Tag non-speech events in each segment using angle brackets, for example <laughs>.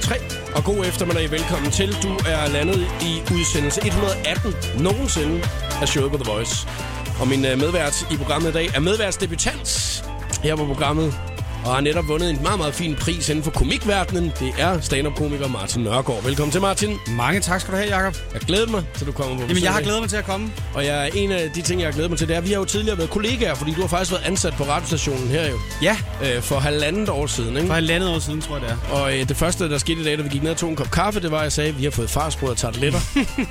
3 3, og god eftermiddag. Velkommen til. Du er landet i udsendelse 118 nogensinde af showet på The Voice. Og min øh, medvært i programmet i dag er medværtsdebutant her på programmet, og har netop vundet en meget, meget fin pris inden for komikverdenen. Det er stand-up-komiker Martin Nørgaard. Velkommen til, Martin. Mange tak skal du have, Jacob. Jeg glæder mig til, du kommer på Jamen, jeg har glædet mig til at komme. Og jeg, en af de ting, jeg har glædet mig til, det er, at vi har jo tidligere været kollegaer, fordi du har faktisk været ansat på radiostationen her jo, Ja, øh, for halvandet år siden, ikke? for halvandet år siden, tror jeg, det er. Og øh, det første, der skete i dag, da vi gik ned og tog en kop kaffe, det var, at jeg sagde, at vi har fået farsbrød og tarteletter.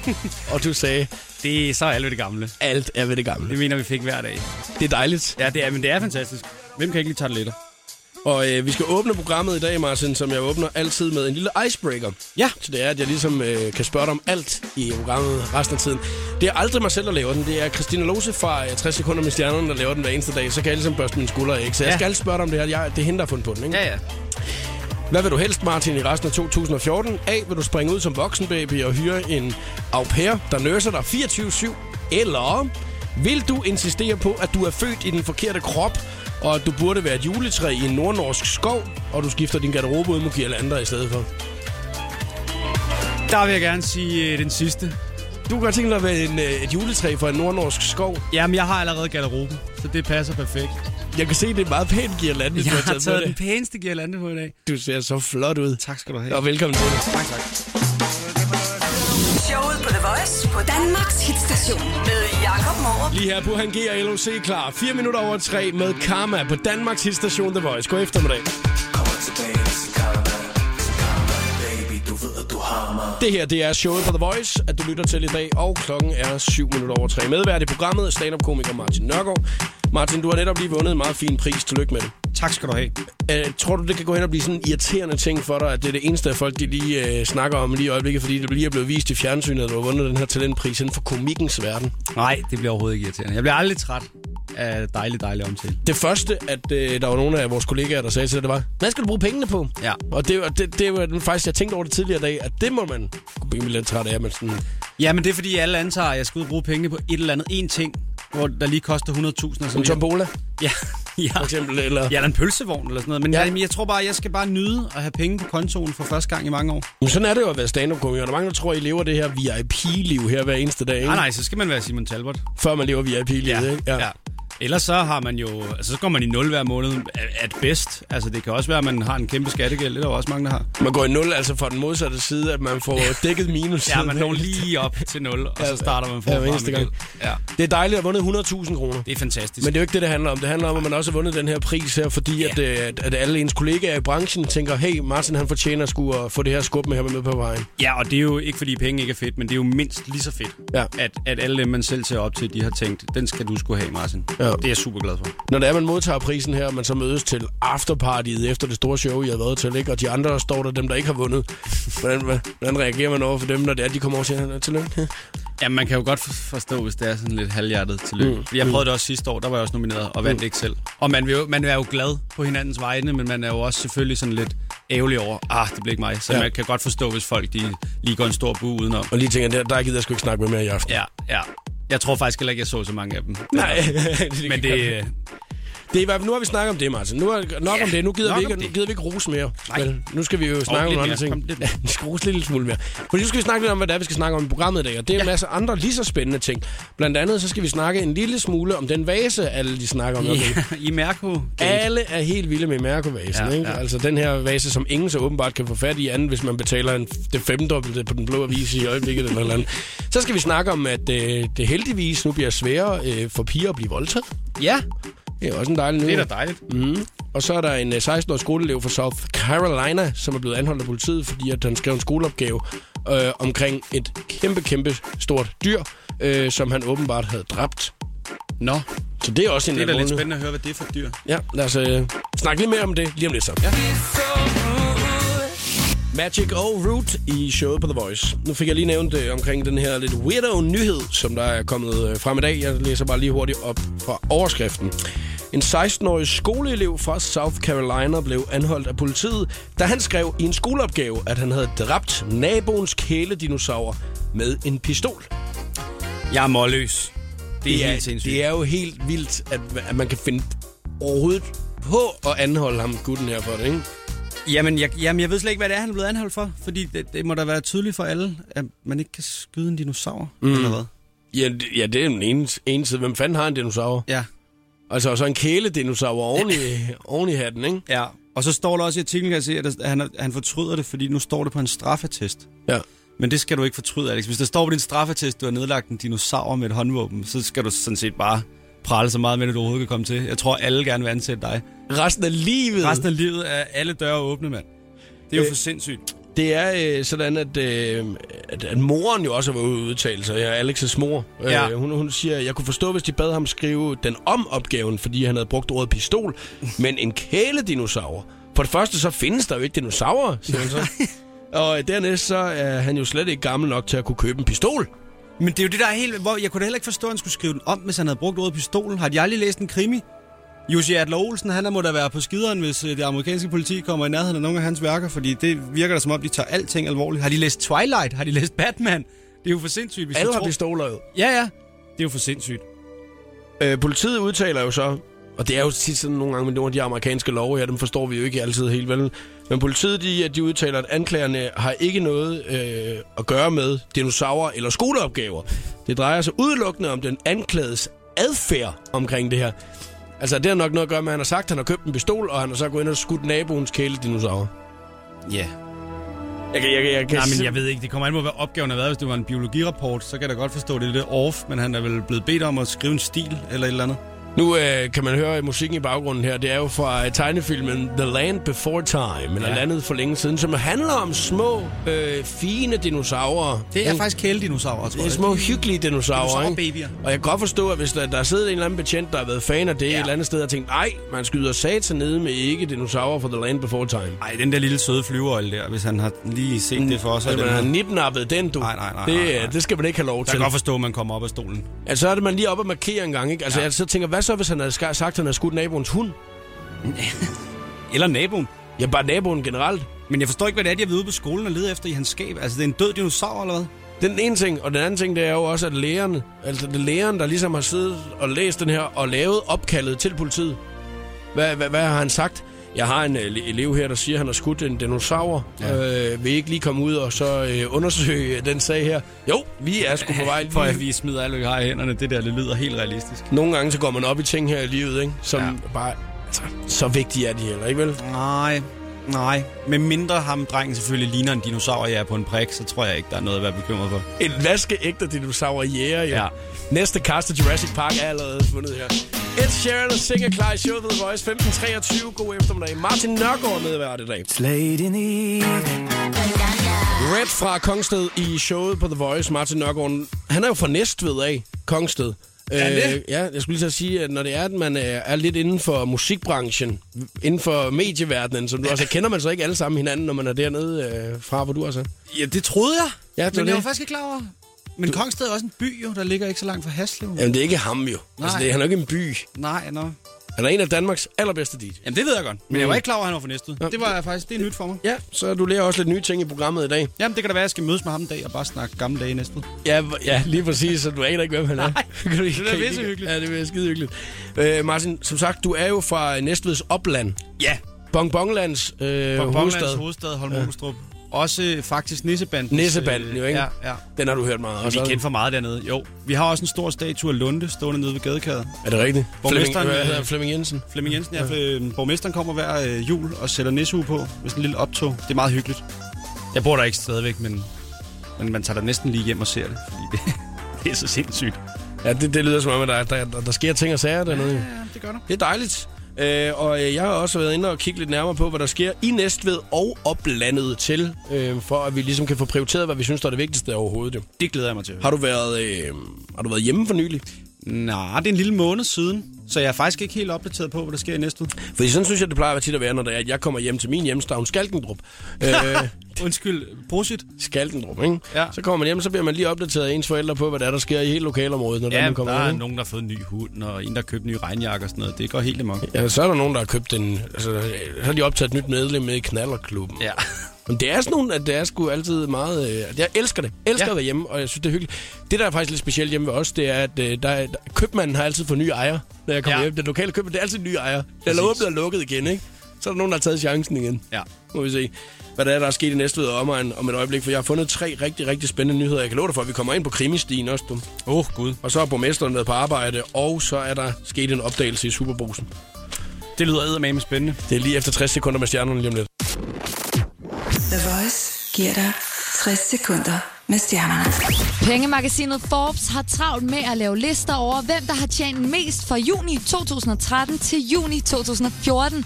<laughs> og du sagde, Det er så alt ved det gamle. alt er ved det gamle. Det mener vi fik hver dag. Det er dejligt. Ja, det er, men det er fantastisk. Hvem kan ikke lide tarteletter? Og øh, vi skal åbne programmet i dag, Martin, som jeg åbner altid med en lille icebreaker. Ja. Så det er, at jeg ligesom øh, kan spørge dig om alt i programmet resten af tiden. Det er aldrig mig selv, der laver den. Det er Christina Lose fra øh, 60 sekunder med stjernerne, der laver den hver eneste dag. Så kan jeg ligesom børste mine skuldre af. Så jeg Ja. skal spørge dig om det her. Jeg, det er hende, der har fundet på den, ikke? Ja, ja. Hvad vil du helst, Martin, i resten af 2014? A. Vil du springe ud som voksenbaby og hyre en au pair, der nørser dig 24-7? Eller vil du insistere på, at du er født i den forkerte krop, og at du burde være et juletræ i en nordnorsk skov, og du skifter din garderobe ud med girlander i stedet for? Der vil jeg gerne sige øh, den sidste. Du kan godt tænke dig at være en, øh, et juletræ fra en nordnorsk skov. Jamen, jeg har allerede garderoben, så det passer perfekt. Jeg kan se, det er meget pæn girlande, du Jeg har har taget, taget med den pæneste girlande på i dag. Du ser så flot ud. Tak skal du have. Og velkommen til. Tak, tak. Showet på på Danmarks hitstation med Jakob Morup. Lige her på Han G og LOC klar. 4 minutter over 3 med Karma på Danmarks hitstation The Voice. God eftermiddag. Det her, det er showet på The Voice, at du lytter til i dag, og klokken er 7 minutter over 3. Medvært i programmet er stand-up-komiker Martin Nørgaard. Martin, du har netop lige vundet en meget fin pris. Tillykke med det. Tak skal du have. Uh, tror du, det kan gå hen og blive sådan en irriterende ting for dig, at det er det eneste, at folk de lige uh, snakker om lige i øjeblikket, fordi det lige er blevet vist i fjernsynet, at du har vundet den her talentpris inden for komikkens verden? Nej, det bliver overhovedet ikke irriterende. Jeg bliver aldrig træt af dejlig, dejlig omtale. Det første, at øh, der var nogle af vores kollegaer, der sagde til dig, det var, hvad skal du bruge pengene på? Ja. Og det, var- det, det var den- faktisk, jeg tænkte over det tidligere dag, at det må man kunne blive lidt træt af, men sådan, Ja, men det er fordi, alle antager, at jeg skal ud og bruge pengene på et eller andet en ting, hvor der lige koster 100.000 og en tombola, Ja, <laughs> ja. for eksempel, eller... Ja, eller en pølsevogn eller sådan noget. Men Ja. ja. jeg, jeg tror bare, jeg skal bare nyde at have penge på kontoen for første gang i mange år. Men sådan er det jo at være stand-up-komiker. Der er mange, der tror, I lever det her VIP-liv her hver eneste dag, ikke? Nej, nej, så skal man være Simon Talbot. Før man lever VIP-livet, ikke? ja. Ellers så har man jo, altså så går man i nul hver måned at bedst. Altså det kan også være, at man har en kæmpe skattegæld. Det er der jo også mange, der har. Man går i nul, altså fra den modsatte side, at man får dækket minus. Ja, man når lige op til nul, og så starter man Ja, forfra eneste med gang. Ja, Det er dejligt at have vundet 100.000 kroner. det er fantastisk. Men det er jo ikke det, det handler om. Det handler om, at man også har vundet den her pris her, fordi at, øh, at, at alle ens kollegaer i branchen tænker, hey, Martin han fortjener sgu at få det her skub med her med på vejen. Ja, og det er jo ikke, fordi penge ikke er fedt, men det er jo mindst lige så fedt, Ja. at, at alle dem, man selv ser op til, de har tænkt, den skal du skulle have, Martin. Ja. Det er jeg super glad for. Når det er, man modtager prisen her, og man så mødes til afterpartiet efter det store show, I har været til, ikke? og de andre står der, dem der ikke har vundet. Hvordan, hvordan reagerer man over for dem, når det er, de kommer over og siger, tillykke? <laughs> Ja, man kan jo godt forstå, hvis det er sådan lidt halvhjertet til lykke. Mm. Jeg prøvede det også sidste år, der var jeg også nomineret og vandt mm. ikke selv. Og man, vil jo, man er jo glad på hinandens vegne, men man er jo også selvfølgelig sådan lidt ærgerlig over, ah, det blev ikke mig. Så Ja. ja. man kan godt forstå, hvis folk de lige går en stor bu udenom. Og lige tænker, der, der gider jeg sgu ikke snakke med mere i aften. Ja, ja. Jeg tror faktisk heller ikke, jeg så så mange af dem. Nej, <laughs> Men det, Det er, i hvert fald- nu har vi snakket om det, Martin. Nu er nok om det. Nu gider, nok vi ikke, om nu det. gider vi ikke rose mere. Nej. Vel, nu skal vi jo snakke lidt om andre mere. ting. Kom, lidt vi skal rose lidt smule mere. For nu skal vi snakke lidt om, hvad det er, vi skal snakke om i programmet i dag. Og det er en masse andre lige så spændende ting. Blandt andet så skal vi snakke en lille smule om den vase, alle de snakker om. Okay. I Mærko. Alle er helt vilde med Mærko-vasen, Ja, ikke? ja. Altså den her vase, som ingen så åbenbart kan få fat i anden, hvis man betaler en, det femdobbelte på den blå avis i øjeblikket eller noget andet. Så skal vi snakke om, at øh, det heldigvis nu bliver sværere øh, for piger at blive voldtaget. Ja, Det er også en dejlig det nyhed. er da dejligt. Mm. Og så er der en øh, 16-årig skoleelev fra South Carolina, som er blevet anholdt af politiet, fordi at han skrev en skoleopgave øh, omkring et kæmpe, kæmpe stort dyr, øh, som han åbenbart havde dræbt. Nå, Så det er også en det er da alvorlig lidt spændende at høre, hvad det er for dyr. Ja, lad os øh, snakke lidt mere om det lige om lidt så. Ja. Magic og Root i showet på The Voice. Nu fik jeg lige nævnt øh, omkring den her lidt weirdo nyhed, som der er kommet øh, frem i dag. Jeg læser bare lige hurtigt op fra overskriften. En 16-årig skoleelev fra South Carolina blev anholdt af politiet, da han skrev i en skoleopgave, at han havde dræbt naboens kæledinosaur med en pistol. Jeg er målløs. Det er, helt sindssygt. det er jo helt vildt, at, at man kan finde overhovedet på at anholde ham, gutten her for det, ikke? Jamen jeg, jamen, jeg ved slet ikke, hvad det er, han er blevet anholdt for. Fordi det, det må da være tydeligt for alle, at man ikke kan skyde en dinosaur, mm. eller hvad? Ja, det- ja, det er den ene, ene side. Hvem fanden har en dinosaur? Ja. Altså, og så en kæledinosaur oven i, <laughs> oven i hatten, ikke? ja. Og så står der også i artiklen, kan jeg se, at han, han fortryder det, fordi nu står det på en straffetest. Ja. Men det skal du ikke fortryde, Alex. Hvis der står på din straffetest, du har nedlagt en dinosaur med et håndvåben, så skal du sådan set bare prale så meget med, at du overhovedet kan komme til. Jeg tror, alle gerne vil ansætte dig. Resten af livet. Resten af livet er alle døre åbne, mand. Det er jo Øh, for sindssygt. Det er øh, sådan, at, øh, at, at moren jo også har været ude udtale sig. Ja, Alex's mor. Ja. Øh, hun, hun siger, jeg kunne forstå, hvis de bad ham skrive den om opgaven, fordi han havde brugt ordet pistol. <laughs> Men en kæledinosaur. For det første, så findes der jo ikke dinosaurer, siger hun så. <laughs> Og dernæst, så er han jo slet ikke gammel nok til at kunne købe en pistol. Men det er jo det, der er helt... Hvor jeg kunne da heller ikke forstå, at han skulle skrive den om, hvis han havde brugt ordet pistol. Har de aldrig læst en krimi? Jussi Adler Olsen, han må da være på skideren, hvis øh, det amerikanske politi kommer i nærheden af nogle af hans værker, fordi det virker da som om, de tager alting alvorligt. Har de læst Twilight? Har de læst Batman? Det er jo for sindssygt, hvis Alle har tror... pistoler jo. Ja, ja. Det er jo for sindssygt. Øh, politiet udtaler jo så, og det er jo tit sådan nogle gange med nogle af de amerikanske love her, dem forstår vi jo ikke altid helt vel. Men politiet, de, de udtaler, at anklagerne har ikke noget øh, at gøre med dinosaurer eller skoleopgaver. Det drejer sig udelukkende om den anklagede adfærd omkring det her. Altså, det har nok noget at gøre med, at han har sagt, at han har købt en pistol, og han har så gået ind og skudt naboens kæledinosaur. Ja. Yeah. Jeg kan, jeg, kan- jeg kan Nej, men jeg ved ikke, det kommer an på, hvad opgaven har været. Hvis det var en biologirapport, så kan jeg da godt forstå, at det er lidt off, men han er vel blevet bedt om at skrive en stil eller et eller andet. Nu øh, kan man høre musikken i baggrunden her. Det er jo fra øh, tegnefilmen The Land Before Time, eller Ja. Landet for længe siden, som handler om små, øh, fine dinosaurer. Det er Ikke? faktisk kæledinosaur, tror jeg. små, hyggelige dinosaurer, ikke? Og jeg kan godt forstå, at hvis der, der sidder en eller anden betjent, der har været fan af det ja. et eller andet sted, og tænkt, nej, man skyder satan nede med ikke dinosaurer fra The Land Before Time. Ej, den der lille søde flyverøjle der, hvis han har lige set det for os. Altså, den man har nipnappet den, du. Nej, nej, nej, det, nej, øh, nej. det skal man ikke have lov Jeg til. kan godt forstå, at man kommer op af stolen. Altså, så er det man lige oppe og markere en gang, ikke? Altså, Ja. jeg så tænker, hvad så, hvis han havde sagt, at han havde skudt naboens hund? <laughs> Eller naboen. Ja, bare naboen generelt. Men jeg forstår ikke, hvad det er, de har været ude på skolen og lede efter i hans skab. Altså, det er en død dinosaur eller hvad? Den ene ting, og den anden ting, det er jo også, at lærerne, altså det er læreren, der ligesom har siddet og læst den her, og lavet opkaldet til politiet. Hvad, hvad, hvad har han sagt? Jeg har en øh, elev her, der siger, at han har skudt en dinosaur. Ja. Øh, vil I ikke lige komme ud og så øh, undersøge den sag her? Jo, vi er sgu på vej. <laughs> For at Vi, smider hvad vi har i hænderne. Det der, det lyder helt realistisk. nogle gange så går man op i ting her i livet, ikke? som. Ja. bare... Altså, så vigtige er de heller, ikke vel? Nej, nej. Med mindre ham drengen selvfølgelig ligner en dinosaur, jeg er på en prik, så tror jeg ikke, der er noget at være bekymret for. En vaskeægte dinosaur jæger, ja. Ja. Næste cast af Jurassic Park er allerede fundet her. Ed Sheeran og Singer klar i showet på The Voice 15.23. God eftermiddag. Martin Nørgaard med hver i dag. Red fra Kongsted i showet på The Voice. Martin Nørgaard, han er jo fra Næstved af, Kongsted. Er? Øh, ja, jeg skulle lige så sige, at når det er, at man er, er lidt inden for musikbranchen, inden for medieverdenen, som du også kender man så ikke alle sammen hinanden, når man er dernede øh, fra, hvor du også er. Ja, det troede jeg. Ja, det men jeg var faktisk ikke klar over. Men Kongsted er også en by, jo, der ligger ikke så langt fra Haslev. Jamen, det er ikke ham jo. Altså, Nej. det, han er jo ikke en by. Nej, nå. Han er en af Danmarks allerbedste DJ. Jamen, det ved jeg godt. Men jeg var ikke klar over, at han var fra Næstved. Ja. Det var jeg faktisk, det er nyt for mig. Ja, så du lærer også lidt nye ting i programmet i dag. Jamen, det kan da være, at jeg skal mødes med ham en dag og bare snakke gamle dage i Næstved. Ja, ja lige præcis, så du aner ikke, hvem han er. Nej, <laughs> Kan du- det er pisse hyggeligt. Ja, det er skide hyggeligt. Øh, Martin, som sagt, du er jo fra Næstveds opland. Ja. Bongbonglands øh, Fra hovedstad. hovedstad. hovedstad, Holmolstrup. Også øh, faktisk Nissebanden. Nissebanden jo, ikke? Ja, ja. Den har du hørt meget. Og Og vi så, kendt for meget dernede. Jo, vi har også en stor statue af Lunde stående nede ved gadekæret. er det rigtigt? Flemming, Borgmesteren, hvad øh, hedder han? Flemming Jensen? Flemming Jensen, ja. ja. borgmesteren kommer hver øh, jul og sætter nissehue på med sådan en lille optog. Det er meget hyggeligt. Jeg bor der ikke stadigvæk, men, men man tager der næsten lige hjem og ser det, fordi det, <laughs> det er så sindssygt. Ja, det, det lyder som om, at der, der, der, der sker ting og sager dernede. Ja, det gør der. Det er dejligt. Øh, og øh, jeg har også været inde og kigge lidt nærmere på, hvad der sker i Næstved og oplandet til, øh, for at vi ligesom kan få prioriteret, hvad vi synes, der er det vigtigste overhovedet. Jo. Det glæder jeg mig til. Har du været, øh, har du været hjemme for nylig? Nej, det er en lille måned siden, så jeg er faktisk ikke helt opdateret på, hvad der sker i Næstved. Fordi sådan synes jeg, det plejer at være tit at være, når det er, at jeg kommer hjem til min hjemstavn, Skalkendrup. øh, <laughs> Undskyld, prosit. Skalkendrup, ikke? Ja. Så kommer man hjem, så bliver man lige opdateret af ens forældre på, hvad der er, der sker i hele lokalområdet, når Ja, der kommer er hjem. ikke? nogen, der har fået en ny hund, og en, der har købt en ny regnjakke og sådan noget. Det går helt amok. Ja, så er der nogen, der har købt en... Altså, så har de optaget et nyt medlem med i knallerklubben. Ja. Men det er sådan nogle, at det er sgu altid meget... Øh, jeg elsker det. Elsker Ja. at være hjemme, og jeg synes, det er hyggeligt. Det, der er faktisk lidt specielt hjemme ved os, det er, at øh, der, er- der, købmanden har altid fået nye ejer, når jeg kommer Ja. hjem. Den lokale købmand, det er altid nye ejer. Den er åbnet og lukket igen, ikke? Så er der nogen, der har taget chancen igen. Ja. Må vi se, hvad der er, der er sket i næste ved og omegn om et øjeblik. For jeg har fundet tre rigtig, rigtig spændende nyheder. Jeg kan love dig for, at vi kommer ind på krimistien også, du. Åh, oh, gud. Og så har borgmesteren været på arbejde, og så er der sket en opdagelse i Superbrusen. Det lyder eddermame spændende. Det er lige efter 60 sekunder med stjernerne lige om lidt. The Voice giver dig 60 sekunder med stjernerne. Pengemagasinet Forbes har travlt med at lave lister over, hvem der har tjent mest fra juni 2013 til juni 2014.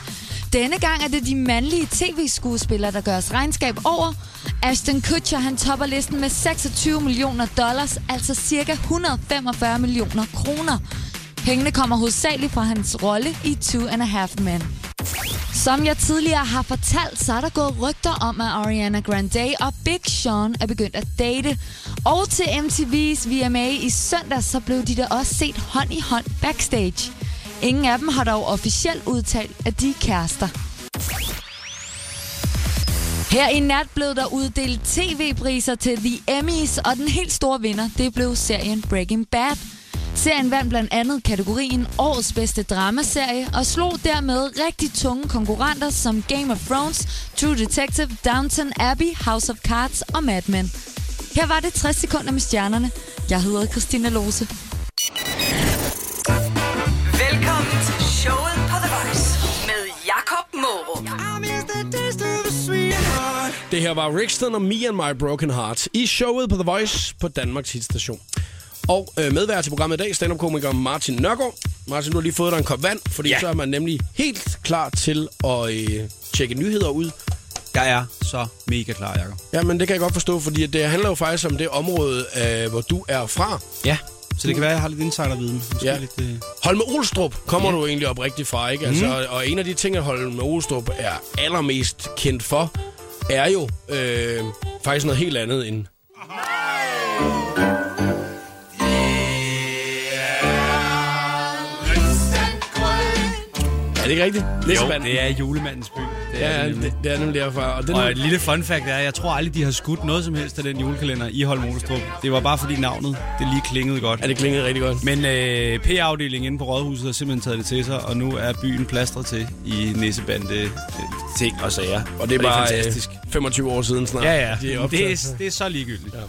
Denne gang er det de mandlige tv-skuespillere, der gøres regnskab over. Ashton Kutcher han topper listen med 26 millioner dollars, altså cirka 145 millioner kroner. Pengene kommer hovedsageligt fra hans rolle i Two and a Half Men. Som jeg tidligere har fortalt, så er der gået rygter om, at Ariana Grande og Big Sean er begyndt at date. Og til MTV's VMA i søndag, så blev de da også set hånd i hånd backstage. Ingen af dem har dog officielt udtalt, at de er kærester. Her i nat blev der uddelt tv-priser til The Emmys, og den helt store vinder, det blev serien Breaking Bad. Serien vandt blandt andet kategorien Årets bedste dramaserie og slog dermed rigtig tunge konkurrenter som Game of Thrones, True Detective, Downton Abbey, House of Cards og Mad Men. Her var det 60 sekunder med stjernerne. Jeg hedder Christina Lose. Det her var Rixton og Me and My Broken Heart i showet på The Voice på Danmarks hitstation. Og øh, medvært til programmet i dag, stand-up-komiker Martin Nørgaard. Martin, du har lige fået dig en kop vand, fordi ja. så er man nemlig helt klar til at øh, tjekke nyheder ud. Jeg er så mega klar, Jacob. Ja, men det kan jeg godt forstå, fordi det handler jo faktisk om det område, øh, hvor du er fra. Ja, så det kan være, at jeg har lidt insiderviden. Ja. lidt, øh... Holme Olstrup kommer Ja. du egentlig oprigtigt fra, ikke? Altså, og, og en af de ting, at Holme Olstrup er allermest kendt for, er jo øh, faktisk noget helt andet end... Er det ikke rigtigt? Jo, Nissemand. det er julemandens by. Det er Ja, det det, det er nemlig derfra. Og den, Og et lille fun fact er, at jeg tror aldrig, de har skudt noget som helst af den julekalender i Holm Olstrup. Det var bare fordi navnet, det lige klingede godt. ja, det klingede rigtig godt. Men øh, P-afdelingen inde på Rådhuset har simpelthen taget det til sig, og nu er byen plastret til i nissebande øh, ting og sager. Og det er bare fantastisk. Øh, 25 år siden snart. Ja, ja. de er Det er, det er så ligegyldigt. Ja.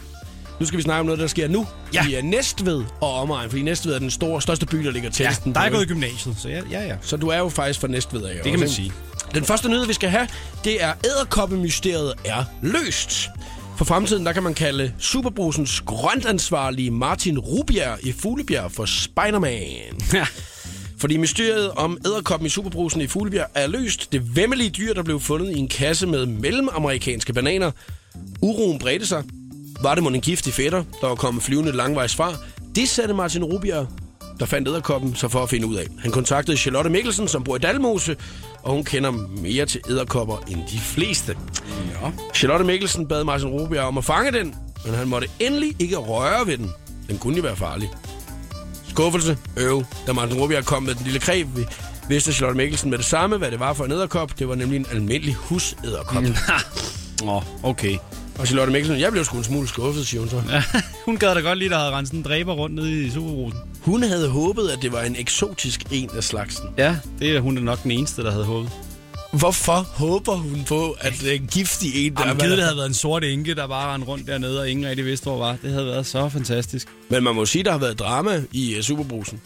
Nu skal vi snakke om noget, der sker nu. Ja. I er Næstved og omegn, fordi Næstved er den store, største by, der ligger ja tættest. der er gået i gymnasiet, så ja, ja. ja. Så du er jo faktisk fra Næstved af. Det kan man sige. Den første nyhed, vi skal have, det er æderkoppemysteriet er løst. For fremtiden, der kan man kalde Superbrusens grøntansvarlige Martin Rubjerg i Fuglebjerg for Spider-Man. <laughs> Ja. Fordi mysteriet om æderkoppen i Superbrusen i Fuglebjerg er løst. Det vemmelige dyr, der blev fundet i en kasse med mellemamerikanske bananer. Uroen bredte sig. Var det mon en giftig fætter, der var kommet flyvende langvejs fra? Det satte Martin Rubjerg, der fandt æderkoppen, så for at finde ud af. Han kontaktede Charlotte Mikkelsen, som bor i Dalmose, og hun kender mere til æderkopper end de fleste. ja. Charlotte Mikkelsen bad Martin Rubjerg om at fange den, men han måtte endelig ikke røre ved den. Den kunne jo være farlig. Skuffelse, øv. Da Martin Rubjerg kom med den lille kreb, vi- vidste Charlotte Mikkelsen med det samme, hvad det var for en æderkop. Det var nemlig en almindelig husæderkop. Åh, okay. Og Charlotte Mikkelsen, jeg blev sgu en smule skuffet, siger hun så. Ja, <laughs> hun gad da godt lige, der havde sådan en dræber rundt nede i Superbrusen. Hun havde håbet, at det var en eksotisk en af slagsen. Ja, det er hun er nok den eneste, der havde håbet. Hvorfor håber hun på, at det er en giftig en, der Jamen, givet, det havde været en sort enke, der bare rendte rundt dernede, og ingen rigtig vidste, hvor var. Det havde været så fantastisk. Men man må sige, der har været drama i uh, Superbrusen.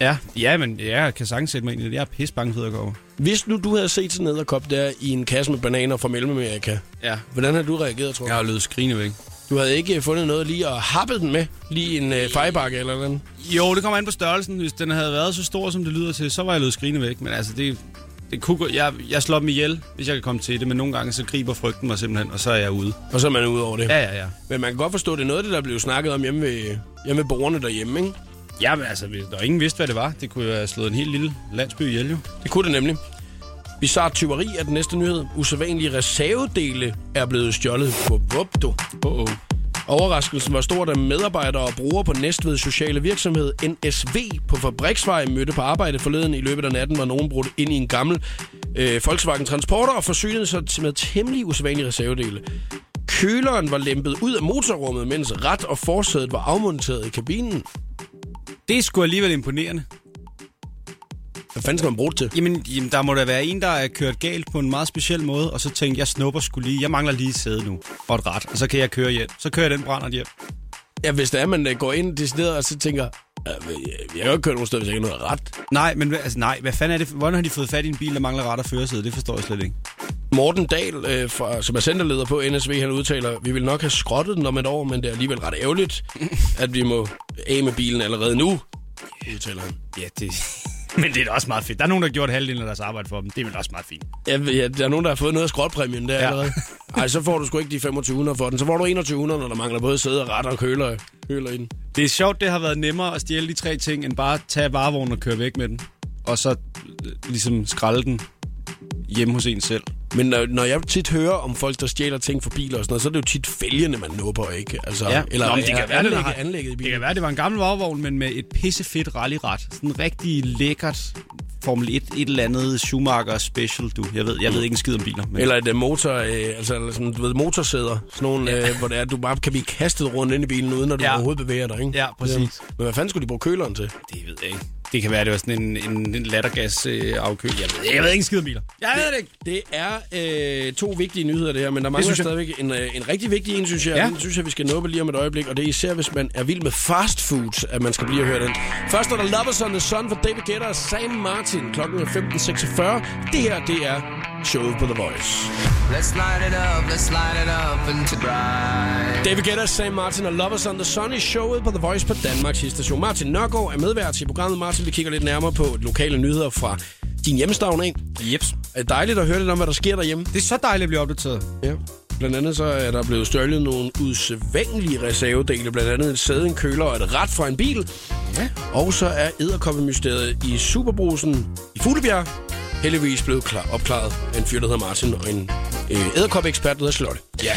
Ja, ja, men jeg kan sagtens sætte mig ind i det. Jeg er pisse bange for æderkopper. Hvis nu du havde set sådan en æderkop der i en kasse med bananer fra Mellemamerika, Ja. hvordan havde du reageret, tror du? Jeg har løbet skrigende væk. Du havde ikke fundet noget lige og happet den med, lige en øh, fejbakke eller noget. Jo, det kommer an på størrelsen. Hvis den havde været så stor, som det lyder til, så var jeg løbet skrigende væk. Men altså, det, det kunne, gå- jeg, jeg slår dem ihjel, hvis jeg kan komme til det. Men nogle gange, så griber frygten mig simpelthen, og så er jeg ude. Og så er man ude over det. Ja, ja, ja. Men man kan godt forstå, at det er noget af det, der blev snakket om hjemme ved, hjemme ved borgerne derhjemme, ikke? Ja, men altså, hvis- der var ingen vidste, hvad det var. Det kunne jo have slået en helt lille landsby ihjel, jo. Det kunne det nemlig. Bizarre tyveri er den næste nyhed. Usædvanlige reservedele er blevet stjålet på Vupto. Oh, oh. Overraskelsen var stor, da medarbejdere og brugere på Næstved sociale virksomhed NSV på Fabriksvej mødte på arbejde forleden. I løbet af natten var nogen brudt ind i en gammel øh, Volkswagen Transporter og forsynede sig med temmelig usædvanlige reservedele. Køleren var lempet ud af motorrummet, mens ret og forsædet var afmonteret i kabinen. Det er sgu alligevel imponerende. Hvad fanden skal man bruge det til? Jamen, jamen, der må da være en, der er kørt galt på en meget speciel måde, og så tænkte jeg, snupper skulle lige, jeg mangler lige et sæde nu, og et ret, og så kan jeg køre hjem. Så kører jeg den brænder hjem. Ja, hvis det er, man øh, går ind decideret og så tænker, "Øh, jeg kan jo ikke køre nogen steder, hvis jeg ikke har noget ret. Nej, men altså, nej, hvad fanden er det? Hvordan har de fået fat i en bil, der mangler ret og førersæde? Det forstår jeg slet ikke. Morten Dahl, øh, fra, som er centerleder på NSV, han udtaler, vi vil nok have skrottet den om et år, men det er alligevel ret ærgerligt, <laughs> at vi må af med bilen allerede nu, udtaler han. Ja, det... <laughs> Men det er da også meget fedt. Der er nogen, der har gjort halvdelen af deres arbejde for dem. Det er vel også meget fint. Ja, ja, der er nogen, der har fået noget af skrotpræmien der ja. Allerede. <laughs> Ej, så får du sgu ikke de 2500 for den. Så får du 2100, når der mangler både sæde og ret og køler, køler i den. Det er sjovt, det har været nemmere at stjæle de tre ting, end bare at tage varevognen og køre væk med den. Og så øh, ligesom skralde den hjemme hos en selv. Men når, når jeg tit hører om folk, der stjæler ting for biler og sådan noget, så er det jo tit fælgene, man nupper, ikke? Altså, Ja. Eller Nå, men det kan være, det anlægget, har- anlægget i Det kan være, det var en gammel varevogn, men med et pissefedt rallyret. Sådan rigtig lækkert Formel 1, et eller andet Schumacher special, du. Jeg ved, jeg ved ikke en skid om biler. Men Eller et øh, motor, øh, altså eller sådan, du ved, motorsæder. Sådan nogle, ja. øh, hvor det er, du bare kan blive kastet rundt ind i bilen, uden at du ja. Ja. overhovedet bevæger dig, ikke? Ja, præcis. Men hvad fanden skulle de bruge køleren til? det ved jeg ikke. Det kan være, det var sådan en, en, en lattergas øh. Jeg ved, jeg ved ikke skid om biler. Jeg ved det ikke. Det er øh, to vigtige nyheder, det her, men der mangler stadigvæk en, øh, en rigtig vigtig en, synes jeg. Ja. Den synes jeg, vi skal nuppe lige om et øjeblik, og det er især, hvis man er vild med fast food, at man skal blive og høre den. Først er der Lovers on the Sun for David Guetta og Sam Martin. Klokken er 15.46. Det her, det er showet på The Voice. Let's light it up, let's light it up into bright. David Guetta, Sam Martin og Lovers on the Sun i showet på The Voice på Danmarks station. Martin Nørgaard er medvært i programmet. Martin, vi kigger lidt nærmere på lokale nyheder fra din hjemstavn af. Jeps. Er det dejligt at høre lidt om, hvad der sker derhjemme? Det er så dejligt at blive opdateret. Ja. Blandt andet så er der blevet stjålet nogle usædvanlige reservedele. Blandt andet et sæde, en køler og et ret fra en bil. Ja. Og så er æderkoppemysteriet i Superbrusen i Fuglebjerg heldigvis blevet klar, opklaret af en fyr, der hedder Martin, og en øh, æderkoppeekspert, der hedder Slotte. Ja.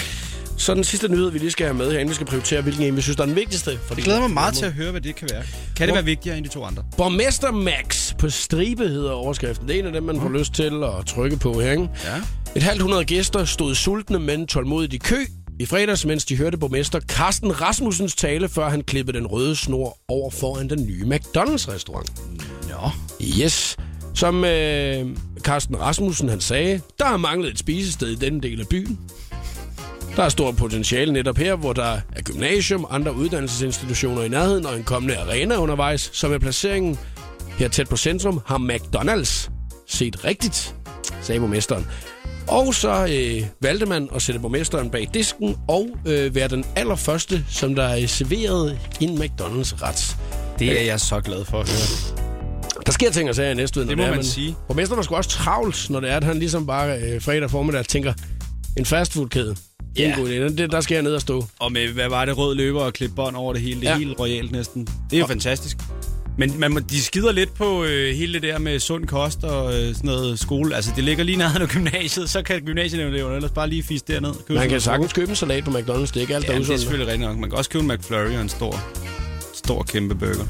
Så den sidste nyhed, vi lige skal have med herinde, vi skal prioritere, hvilken en vi synes, der er den vigtigste. For Jeg glæder mig meget til at høre, hvad det kan være. Kan det være vigtigere end de to andre? Borgmester Max på stribe hedder overskriften. Det er en af dem, man får lyst til at trykke på her, ikke? Ja. Et halvt hundrede gæster stod sultne, men tålmodigt i kø i fredags, mens de hørte borgmester Carsten Rasmussens tale, før han klippede den røde snor over foran den nye McDonald's-restaurant. Nå. Yes. Som øh, Carsten Rasmussen han sagde, der har manglet et spisested i denne del af byen. Der er stort potentiale netop her, hvor der er gymnasium, andre uddannelsesinstitutioner i nærheden og en kommende arena undervejs, så med placeringen her tæt på centrum har McDonald's set rigtigt, sagde borgmesteren. Og så øh, valgte man at sætte borgmesteren bag disken og øh, være den allerførste, som der er serveret en McDonald's-ret. Det er jeg så glad for at høre. Der sker ting og sager i Næstved, når Det må er, man men sige. Borgmesteren var sgu også travlt, når det er, at han ligesom bare øh, fredag formiddag tænker, en fastfoodkæde. Det er Ja. en god idé. Den- det- Der skal jeg ned og stå. Og med, hvad var det, rød løber og klippe bånd over det hele. Det er Ja. helt royalt næsten. Det er jo fantastisk. Men man, må- de skider lidt på øh, hele det der med sund kost og øh, sådan noget skole. Altså, det ligger lige nærheden af gymnasiet, så kan gymnasieeleverne ellers bare lige fise derned. Købe Man kan noget sagtens købe en salat på McDonald's. Det er ikke alt, der Ja, er det er usundt. selvfølgelig rigtigt nok. Man kan også købe en McFlurry og en stor, stor kæmpe burger.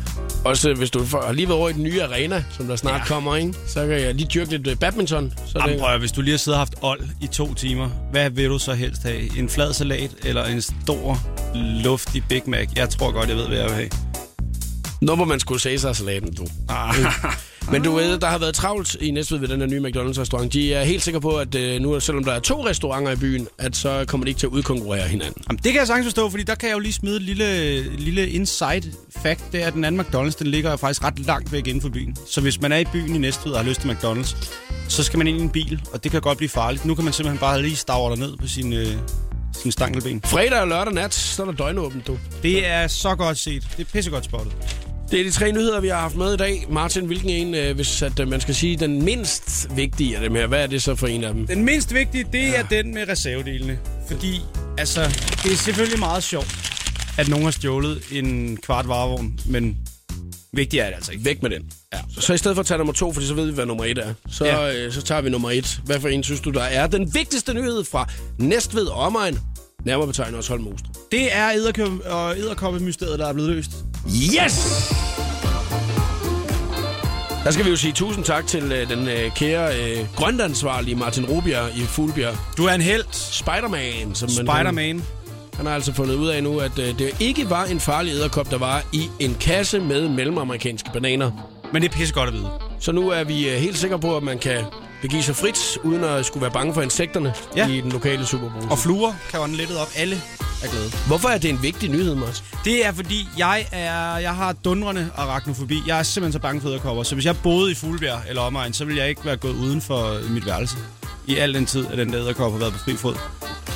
Også hvis du får- har lige været over i den nye arena, som der snart ja. Kommer, ikke? så kan jeg lige dyrke lidt øh, badminton. Så Jamen, det, prøv, hvis du lige har siddet og haft old i to timer, hvad vil du så helst have? En flad salat eller en stor, luftig Big Mac? Jeg tror godt, jeg ved, hvad jeg vil have. nu må man skulle sige sig salaten, du. Ah. <laughs> Men du ved, der har været travlt i Næstved ved den her nye McDonald's-restaurant. De er helt sikre på, at øh, nu, selvom der er to restauranter i byen, at så kommer de ikke til at udkonkurrere hinanden. Jamen, det kan jeg sagtens forstå, fordi der kan jeg jo lige smide et lille, lille inside fact. Det er, at den anden McDonald's, den ligger faktisk ret langt væk inden for byen. Så hvis man er i byen i Næstved og har lyst til McDonald's, så skal man ind i en bil, og det kan godt blive farligt. Nu kan man simpelthen bare lige stavre ned på sin, øh, sin stankelben. Fredag og lørdag nat, så er der døgnåbent, du. Det er så godt set. Det er pissegodt spottet. Det er de tre nyheder, vi har haft med i dag. Martin, hvilken en, øh, hvis at, øh, man skal sige den mindst vigtige af dem her, hvad er det så for en af dem? Den mindst vigtige, det ja. er den med reservedelene. Fordi, altså, det er selvfølgelig meget sjovt, at nogen har stjålet en kvart varevogn, men vigtigt er det altså ikke. Væk med den. Ja. Så, så i stedet for at tage nummer to, fordi så ved vi, hvad nummer et er, så, ja. Øh, så tager vi nummer et. Hvad for en synes du, der er den vigtigste nyhed fra Næstved og omegn? Nærmere betegnet også Holm. Det er edderkøb- og edderkoppemysteriet, der er blevet løst. Yes! Der skal vi jo sige tusind tak til øh, den øh, kære øh, grønlandsvarlige Martin Rubjerg i Fuglbjerg. Du er en held. Spider-Man, som man Spider-Man. Han har altså fundet ud af nu, at øh, det ikke var en farlig æderkop, der var i en kasse med mellemamerikanske bananer. Men det er pissegodt at vide. Så nu er vi øh, helt sikre på, at man kan begive sig frit, uden at skulle være bange for insekterne Ja. i den lokale superbrug. Og fluer kan ånde lettet op. Alle er glade. Hvorfor er det en vigtig nyhed, Martin? Det er fordi, jeg er jeg har dundrende arachnofobi. Jeg er simpelthen så bange for æderkopper. Så hvis jeg boede i Fuglebjerg eller omegn, så ville jeg ikke være gået uden for mit værelse. I al den tid, at den der æderkop har været på fri fod.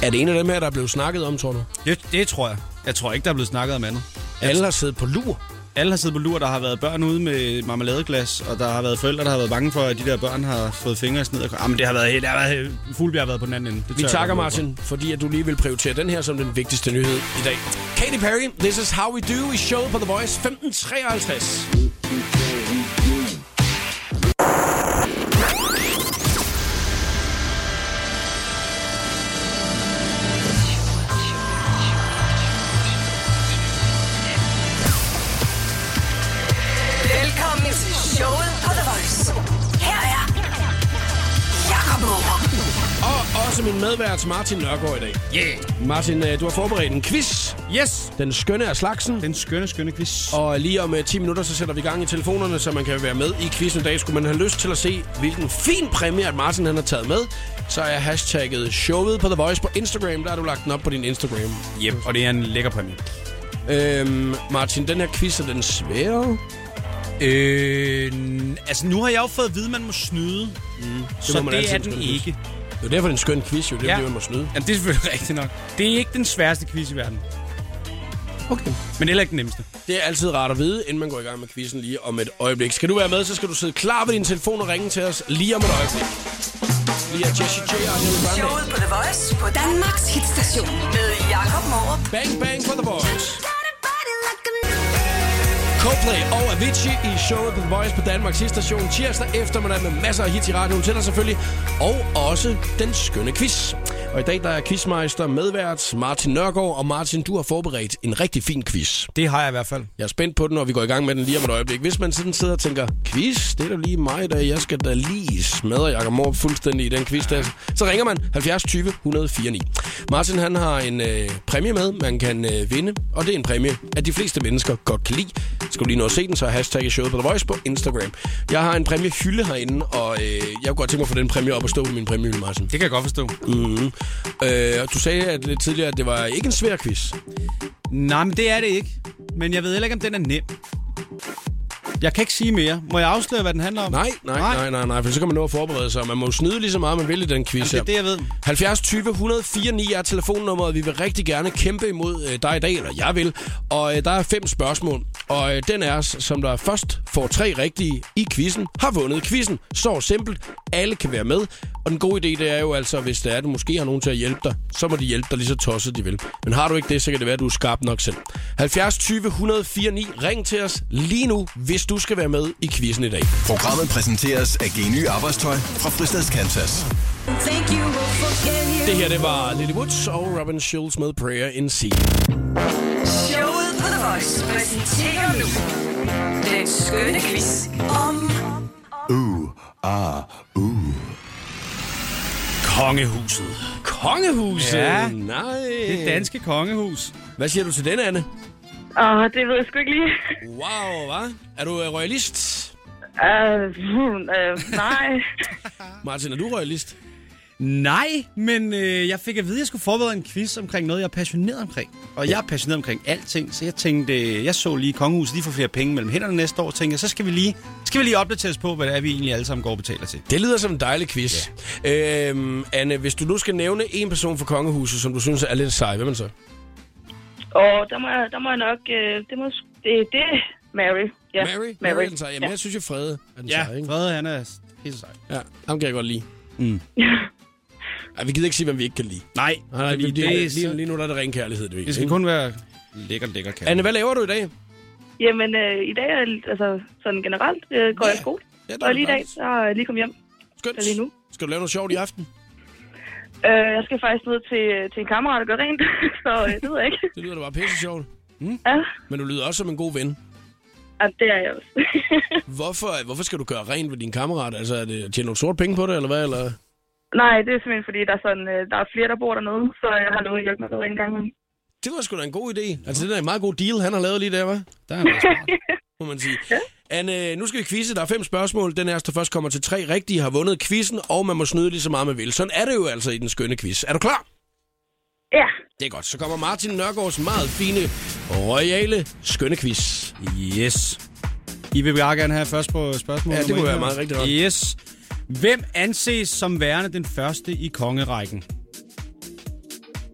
Er det en af dem her, der er blevet snakket om, tror du? Det, det tror jeg. Jeg tror ikke, der er blevet snakket om andet. Alle har siddet på lur. Alle har siddet på lur, der har været børn ude med marmeladeglas, og der har været forældre, der har været bange for, at de der børn har fået fingre sned. Jamen, det har været helt... Det har været, Fuglebjerg har været på den anden ende. Det Vi takker love for. Martin, fordi at du lige vil prioritere den her som den vigtigste nyhed i dag. Katy Perry, This is how we do i showet på The Voice 1553. min medvært Martin Nørgaard i dag. Yeah! Martin, øh, du har forberedt en quiz. Yes! Den skønne af slagsen. Den skønne, skønne quiz. Og lige om øh, 10 minutter, så sætter vi gang i telefonerne, så man kan være med i quizzen i dag. Skulle man have lyst til at se, hvilken fin præmie, at Martin han har taget med, så er hashtagget showet på The Voice på Instagram. Der har du lagt den op på din Instagram. Yep, og det er en lækker præmie. Øhm, Martin, den her quiz er den svære. Øh, altså, nu har jeg jo fået at vide, at man må snyde. Mm, så må man det er den ikke. Det er derfor, det er en skøn quiz, jo. Det er Ja. det, man må snyde. Jamen, det er selvfølgelig <laughs> rigtigt nok. Det er ikke den sværeste quiz i verden. Okay. Men heller ikke den nemmeste. Det er altid rart at vide, inden man går i gang med quizzen lige om et øjeblik. Skal du være med, så skal du sidde klar ved din telefon og ringe til os lige om et øjeblik. Lige er Jessie J. og Ariana Grande. Showet på The Voice på Danmarks hitstation med Jakob Morup. Bang Bang for the Boys. Coldplay og Avicii i showet på The Voice på Danmarks station tirsdag eftermiddag med masser af hits i radioen til dig selvfølgelig. Og også den skønne quiz. Og i dag der er quizmeister medvært Martin Nørgaard. Og Martin, du har forberedt en rigtig fin quiz. Det har jeg i hvert fald. Jeg er spændt på den, og vi går i gang med den lige om et øjeblik. Hvis man sådan sidder og tænker, quiz, det er da lige mig, der jeg skal da lige smadre Jakob Morup fuldstændig i den quiz der. Så ringer man 70 20 104 9. Martin han har en øh, præmie med, man kan øh, vinde, og det er en præmie, at de fleste mennesker godt kan lide. Skal du lige nå at se den, så hashtag showet på The Voice på Instagram. Jeg har en præmie hylde herinde, og øh, jeg kunne godt tænke mig at få den præmie op og stå på min præmiehylde, Martin. Det kan jeg godt forstå. Mm-hmm. Øh, du sagde at lidt tidligere, at det var ikke en svær quiz. Nej, men det er det ikke. Men jeg ved heller ikke, om den er nem. Jeg kan ikke sige mere. Må jeg afsløre, hvad den handler om? Nej, nej, nej, nej, nej, for så kan man nå at forberede sig. Man må snyde lige så meget, man vil i den quiz Jamen, det er det, jeg ved. 70 20 104 9 er telefonnummeret. Vi vil rigtig gerne kæmpe imod øh, dig i dag, eller jeg vil. Og øh, der er fem spørgsmål. Og øh, den er, som der først får tre rigtige i quizzen, har vundet quizzen. Så simpelt. Alle kan være med. Og den gode idé, det er jo altså, hvis det er, at du måske har nogen til at hjælpe dig, så må de hjælpe dig lige så tosset de vil. Men har du ikke det, så kan det være, at du er skarp nok selv. 70 20 104 9. Ring til os lige nu, hvis du skal være med i quizzen i dag. Programmet præsenteres af Geny Arbejdstøj fra Fristads Kansas. Det her, det var Lily Woods og Robin Schulz med Prayer in Sea. Showet på The Voice præsenterer nu den skønne quiz om Kongehuset. Kongehuset? Ja. Nej. Det danske kongehus. Hvad siger du til den, Anne? Åh, det ved jeg sgu ikke lige. Wow, hvad? Er du øh, royalist? Uh, uh, nej. Martin, er du royalist? Nej, men øh, jeg fik at vide, at jeg skulle forberede en quiz omkring noget, jeg er passioneret omkring. Og jeg er passioneret omkring alting, så jeg tænkte, øh, jeg så lige kongehuset, de får flere penge mellem hænderne næste år, tænkte jeg, så skal vi lige, skal vi lige opdateres på, hvad det er, vi egentlig alle sammen går og betaler til. Det lyder som en dejlig quiz. Ja. Øhm, Anne, hvis du nu skal nævne en person fra kongehuset, som du synes er lidt sej, hvem er så? Og der må, jeg, der må jeg nok... Uh, det, må, det, det er Mary. Ja, Mary? Mary er den sej. Jamen, ja. jeg synes jo, Frede er den Ja, sej, ikke? Frede, han er helt sej. Ja, ham kan jeg godt lide. Mm. <laughs> Ej, vi gider ikke sige, hvem vi ikke kan lide. Nej, Nej, nej, fordi lige, det, lige, er lige, nu der er det ren kærlighed, det, det skal ikke? kun være lækker, lækker kærlighed. Anne, hvad laver du i dag? Jamen, uh, i dag er altså sådan generelt uh, går Ja. jeg i skole. Ja, der Og lige i dag, så er jeg lige kommet hjem. Skønt. Lige nu. Skal du lave noget sjovt i aften? Uh, jeg skal faktisk ned til, til en kammerat og gøre rent, <laughs> så uh, det ved jeg ikke. Det lyder da bare pisse sjovt. Ja, Men du lyder også som en god ven. ja det er jeg også. <laughs> Hvorfor, hvorfor skal du gøre rent ved din kammerat? Altså, er det tjene nogle sort penge på det, eller hvad? Eller? Nej, det er simpelthen fordi, der er, sådan, uh, der er flere, der bor dernede, så jeg har lovet at hjælpe med det en gang. Det var sgu da en god idé. Altså, det er da en meget god deal, han har lavet lige der, hva'? Der er smart. <laughs> Må man sige. Anne, nu skal vi quizze. Der er fem spørgsmål. Den er, der først kommer til tre rigtige, har vundet quizzen, og man må snyde lige så meget man vil. Sådan er det jo altså i den skønne quiz. Er du klar? Ja. Det er godt. Så kommer Martin Nørgaards meget fine, royale skønne quiz. Yes. I vil bare gerne have først på spørgsmål Ja, det kunne være her. meget rigtigt. Yes. Hvem anses som værende den første i kongerækken?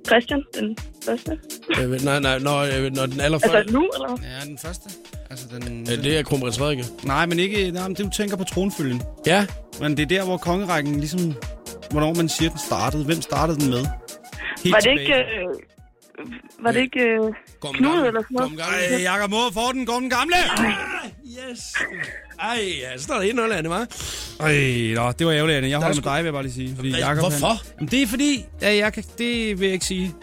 Christian, den første. Øh, nej, nej, når, øh, når den allerførste... Altså nu, eller hvad? Ja, den første. Altså den... Øh, det er kronprins Frederik. Nej, men ikke... Nej, men det, du tænker på tronfølgen. Ja, Men det er der, hvor kongerækken ligesom... Hvornår man siger, den startede. Hvem startede den med? Helt Var det tilbage. ikke... Øh, var det ikke øh, Knud eller sådan noget? Gorm Gamle. Ej, Jakob Moore får den. Går den gamle? Yes. Ej, ja, så står der 1-0, Anne, hva'? Ej, nå, det var ærgerligt, Anne. Jeg holder med dig, vil jeg bare lige sige. Fordi Jacob, hvorfor? Han... Jamen, det er fordi, ja, jeg kan... det vil jeg ikke sige,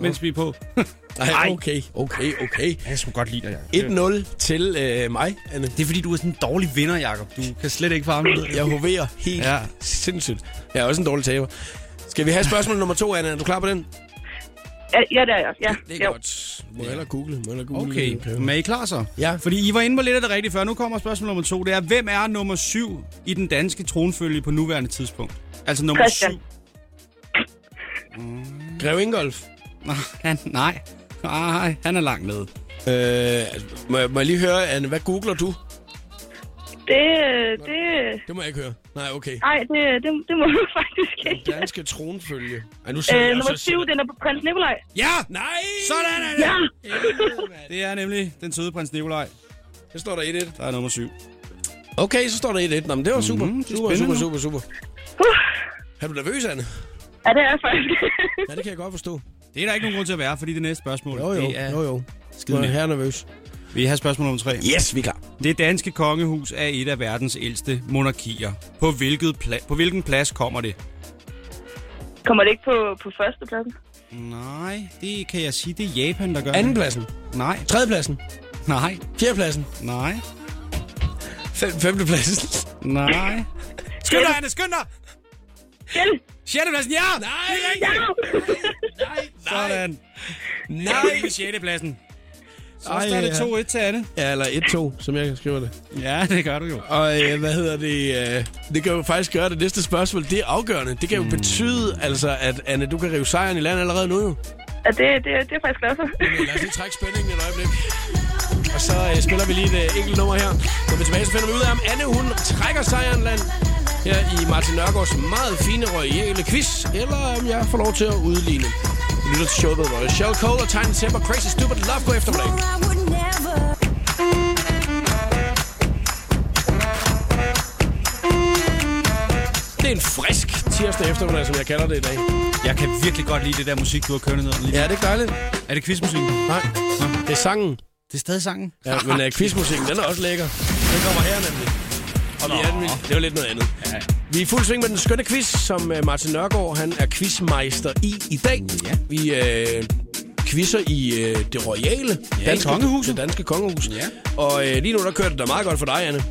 mens vi er på. <laughs> Nej, okay, okay, okay. jeg skulle godt lide dig, Jacob. 1-0 til øh, mig, Anne. Det er fordi, du er sådan en dårlig vinder, Jacob. Du kan slet ikke farme det. Jeg hoverer helt. Ja. sindssygt. Jeg er også en dårlig taber. Skal vi have spørgsmål nummer to, Anne? Er du klar på den? Ja, ja, det er jeg. Ja, Det er jo. godt. Må jeg hellere google? Må jeg hellere google? Okay, men er I klar så? Ja. Fordi I var inde på lidt af det rigtige før. Nu kommer spørgsmål nummer to. Det er, hvem er nummer syv i den danske tronfølge på nuværende tidspunkt? Altså nummer Christian. syv. Grev Ingolf. Nej, han, nej. Nej, han er langt nede. Øh, må, jeg, må jeg lige høre, Anne, hvad googler du? Det, det... Det må jeg ikke høre. Nej, okay. Nej, det, det, det må du <laughs> faktisk ikke. Danske tronfølge. Ej, nu siger Øh, jeg nummer også- 7, den er på prins Nikolaj. Ja! Nej! Sådan er det! Ja! <laughs> Det er nemlig den søde prins Nikolaj, Så står der 1-1. der er nummer syv. Okay, så står der 1-1. Nå, men det var super. Mhm, det er super, super, super, super. Er du nervøs, Anne? Ja, det er jeg faktisk. Ja, det kan jeg godt forstå. Det er der ikke nogen grund til at være, fordi det næste spørgsmål, Jo, jo, det er... jo, jo. skide her er Vi har spørgsmål nummer tre. Yes, vi er klar. Det danske kongehus er et af verdens ældste monarkier. På, hvilket pla- på hvilken plads kommer det? Kommer det ikke på, på første pladsen? Nej, det kan jeg sige. Det er Japan, der gør det. Andenpladsen. Nej, Tredjepladsen. nej, Fjerdepladsen. nej, Fem, femtepladsen. nej. <laughs> Skynd dig, Anne, skynd dig! Fjell! Sjettepladsen, ja! Nej, Ja! <laughs> Sådan. Nej. På sjettepladsen. Så Ej, står det ja. 2-1 til Anne. Ja, eller 1-2, som jeg skriver det. Ja, det gør du jo. Og øh, hvad hedder det? Øh, det kan jo faktisk gøre det næste spørgsmål. Det er afgørende. Det kan jo Hmm. betyde, altså, at Anne, du kan rive sejren i land allerede nu jo. Ja, det, det, det er jeg faktisk glad for. Lad os lige trække spændingen et øjeblik. Og så øh, spiller vi lige et øh, enkelt nummer her. Når vi er tilbage, så finder vi ud af, om Anne hun trækker sejren land her i Martin Nørgaards meget fine royale quiz, eller om jeg får lov til at udligne. Du lytter til showet, hvor Shell Cole og Tiny Temper Crazy Stupid Love går eftermiddag. Det er en frisk tirsdag eftermiddag, som jeg kalder det i dag. Jeg kan virkelig godt lide det der musik, du har kørt ned. Lige. Ja, det er dejligt. Er det quizmusik? Nej, det er sangen. Det er stadig sangen. Ja, men uh, quizmusikken, den er også lækker. Den kommer her nemlig. Og vi er, det er jo lidt noget andet. Ja. Vi er fuld sving med den skønne quiz, som uh, Martin Nørgaard han er quizmeister i i dag. Ja. Vi uh, quizzer i uh, det royale Ja, i kongehuset. Det danske kongehus. Ja. Og uh, lige nu, der kører det da meget godt for dig, Anne.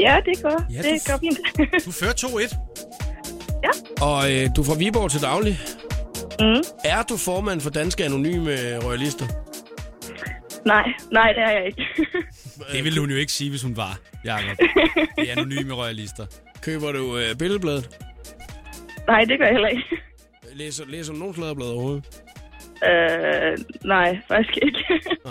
Ja, det går. Ja, Ja, det går fint. <laughs> Du fører 2-1. Og uh, du er fra Viborg til daglig. mm. Er du formand for Danske Anonyme Royalister? Nej, nej, det er jeg ikke. <laughs> Det ville hun jo ikke sige, hvis hun var, Jacob. Det er anonyme royalister. Køber du uh, billedbladet? nej, det gør jeg heller ikke. Læser, læser du nogen fladerblad overhovedet? Øh, nej, faktisk ikke. <laughs>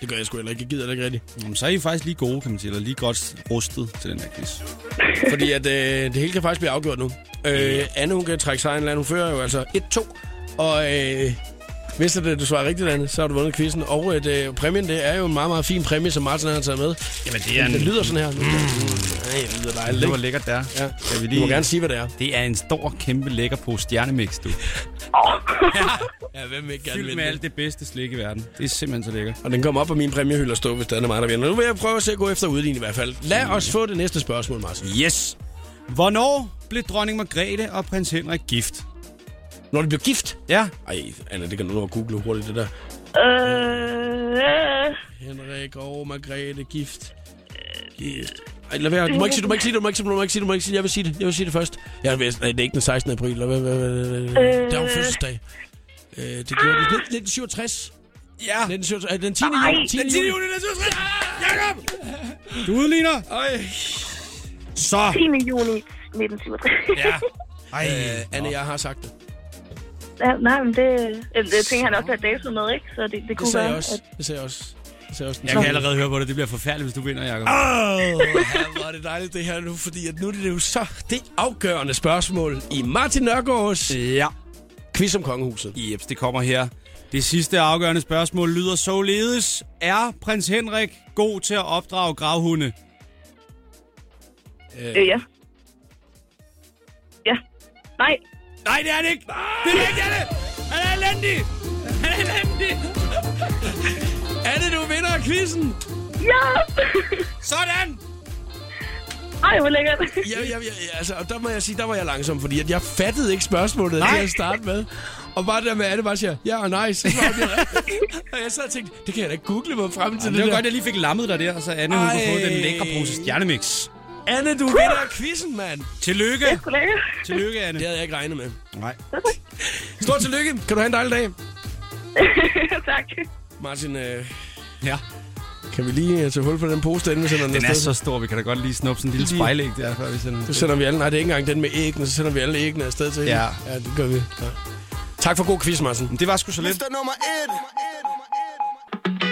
Det gør jeg sgu heller ikke. Jeg gider det ikke rigtigt. Jamen, så er I faktisk lige gode, kan man sige. Eller lige godt rustet til den her quiz. <laughs> Fordi at, øh, det hele kan faktisk blive afgjort nu. Øh, Anne, hun kan trække sig en land. Hun fører jo altså 1-2. Og øh, hvis det, du svarer rigtigt, Anne, så har du vundet quizzen. Og øh, det, præmien, det er jo en meget, meget fin præmie, som Martin har taget med. Jamen, det er Den lyder sådan her. Mm. Nej, det lyder dejligt. Det var lækkert der. Ja. Skal vi Du må lige... gerne sige, hvad det er. Det er en stor, kæmpe lækker på stjernemix, du. <laughs> Ja, hvem vil ikke gerne Fyldt med det? alt det bedste slik i verden. Det er simpelthen så lækkert. Og den kommer op på min præmiehylde og stå, hvis der er mig, der vinder. Nu vil jeg prøve at se at gå efter udligning i hvert fald. Lad os få det næste spørgsmål, Martin. Yes! Hvornår blev dronning Margrethe og prins Henrik gift? Når de bliver gift? Ja. Ej, Anna, det kan du nå at google hurtigt, det der. øh, Henrik og Margrethe gift. Gift. Ej, lad være. Du må ikke sige, du må ikke sige det, du må ikke sige det, du må ikke sige det, du må ikke sige det. Jeg vil sige det, jeg vil sige det først. Jeg ved, nej, det er ikke den 16. april. Hvad, hvad, hvad, hvad, hvad. Det er jo fødselsdag. Øh, det gjorde det. 1967. Ja. 1967. Øh, Den 10. Ej, juni. 10. Den 10. juni. juni 1967. Jakob! Du udligner. Øj. Så. 10. juni 1967. Ja. <laughs> Ej. Øh, Anne, jeg har sagt det. Ja, nej, men det, øh, det tænker han også have dato med, ikke? Så det, det Det kunne sagde jeg være, også. at Det sagde jeg også. Det sagde jeg også. Jeg kan allerede høre på det. Det bliver forfærdeligt, hvis du vinder, Jacob. Åh, hvor er det dejligt det her nu, fordi at nu er det jo så det afgørende spørgsmål i Martin Nørgaards Ja. quiz om kongehuset. Jeps, det kommer her. Det sidste afgørende spørgsmål lyder således. Er prins Henrik god til at opdrage gravhunde? øh, ja. Ja. Nej. Nej, det er det ikke. Det er ikke, Anne. Han er elendig. Han er elendig. Anne, du vinder quizzen! Ja! Sådan. Ej, hvor lækkert. Ja, ja, ja, altså, og der må jeg sige, der var jeg langsom, fordi at jeg fattede ikke spørgsmålet Nej. til at starte med. Og bare der med, Anne bare siger, ja og nej, så jeg Og jeg sad og tænkte, det kan jeg da ikke google mig frem til Det det, var der. godt, jeg lige fik lammet dig der, så Anne hun kunne få den lækre pose stjernemix. Anne, du vinder quizzen, mand. Tillykke. Er lækkert. Tillykke, Anne. Det havde jeg ikke regnet med. Nej. Stort tillykke. Kan du have en dejlig dag? <laughs> tak. Martin, øh, Ja. kan vi lige øh, tage hul på den pose, derinde, vi sender den Den er så stor, vi kan da godt lige snuppe sådan en lille Lige- spejlæg der, før vi sender den. Så sender vi alle, nej, det er ikke engang den med æggene, så sender vi alle æggene afsted til hende. Ja. Ja, det gør vi. Ja. Tak for god quiz, Martin. Det var sgu så lidt. nummer et.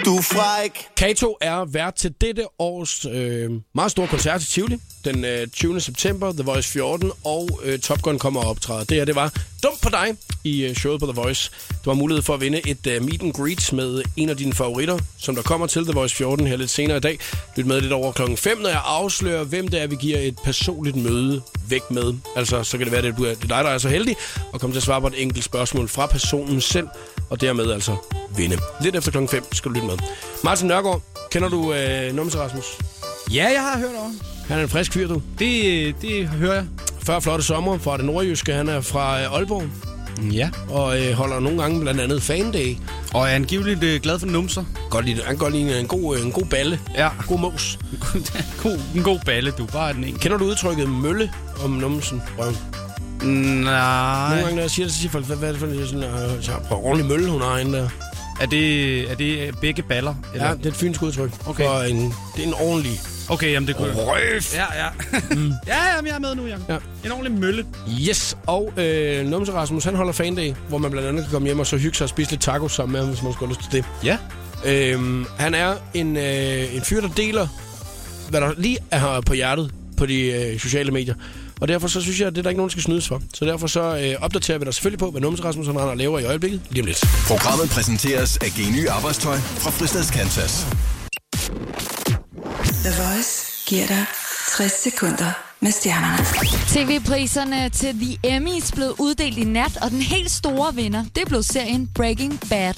Du er fræk. Kato er vært til dette års øh, meget store koncert i Tivoli. Den øh, 20. september, The Voice 14, og øh, Top Gun kommer og optræder. Det her, det var dumt på dig i øh, showet på The Voice. Du har mulighed for at vinde et øh, meet and greet med en af dine favoritter, som der kommer til The Voice 14 her lidt senere i dag. Lyt med lidt over klokken 5, når jeg afslører, hvem det er, vi giver et personligt møde væk med. Altså, så kan det være, at det er dig, der er så heldig, og komme til at svare på et enkelt spørgsmål fra personen selv, og dermed altså vinde. Lidt efter klokken 5 skal du lytte med. Martin Nørgaard, kender du øh, Numse Rasmus? Ja, jeg har hørt over. Han er en frisk fyr, du. Det, det hører jeg. Før flotte sommer fra det nordjyske. Han er fra øh, Aalborg Ja. og øh, holder nogle gange blandt andet Fan Day. Og er angiveligt øh, glad for numser. Godt lide, han godt lide en god, øh, en god balle. Ja. God mos. <laughs> god, en god balle, du. Bare den en. Kender du udtrykket mølle om numsen? Røven? Nej. Nogle gange, når jeg siger det, så siger folk, hvad, hvad er det for en sådan, øh, ordentlig mølle, hun har inde der. Er det, er det begge baller? Eller? Ja, det er et fynsk udtryk. Okay. For en, det er en ordentlig Okay, jamen det kunne røf. Ja, ja. <laughs> mm. ja, jamen, jeg er med nu, Jacob. Ja. En ordentlig mølle. Yes, og øh, Numse Rasmus, han holder Fan Day, hvor man blandt andet kan komme hjem og så hygge sig og spise lidt tacos sammen med ham, hvis man skulle have lyst til det. Ja. Øhm, han er en, øh, en fyr, der deler, hvad der lige er på hjertet på de øh, sociale medier. Og derfor så synes jeg, at det er der ikke nogen, der skal snydes for. Så derfor så øh, opdaterer vi dig selvfølgelig på, hvad Numse Rasmus og laver i øjeblikket. Lige om lidt. Programmet præsenteres af Geny Arbejdstøj fra Fristads Kansas. The Voice giver dig 60 sekunder med stjernerne. TV-priserne til The Emmys blev uddelt i nat, og den helt store vinder, det blev serien Breaking Bad.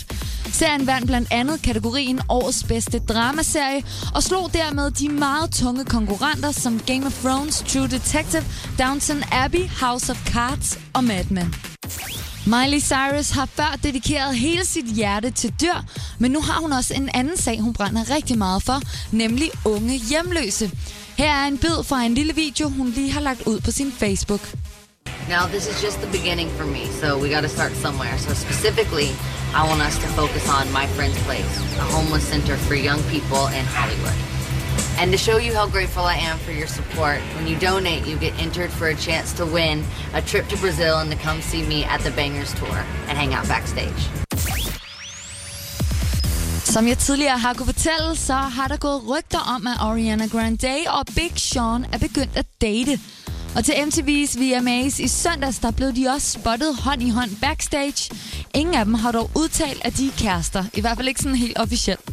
Serien vandt blandt andet kategorien Årets bedste dramaserie, og slog dermed de meget tunge konkurrenter som Game of Thrones, True Detective, Downton Abbey, House of Cards og Mad Men. Miley Cyrus har før dedikeret hele sit hjerte til dyr, men nu har hun også en anden sag, hun brænder rigtig meget for, nemlig unge hjemløse. Her er en bid fra en lille video, hun lige har lagt ud på sin Facebook. Now, this is just the beginning for me, so we got to start somewhere. So, specifically, I want us to focus on My Friend's Place, a homeless center for young people in Hollywood. And to show you how grateful I am for your support, when you donate, you get entered for a chance to win a trip to Brazil and to come see me at the Bangers Tour and hang out backstage. Som jeg tidligere har kunne fortælle, så har der gået rygter om, at Ariana Grande og Big Sean er begyndt at date. Og til MTV's VMAs i søndags, der blev de også spottet hånd i hånd backstage. Ingen af dem har dog udtalt, at de er kærester. I hvert fald ikke sådan helt officielt.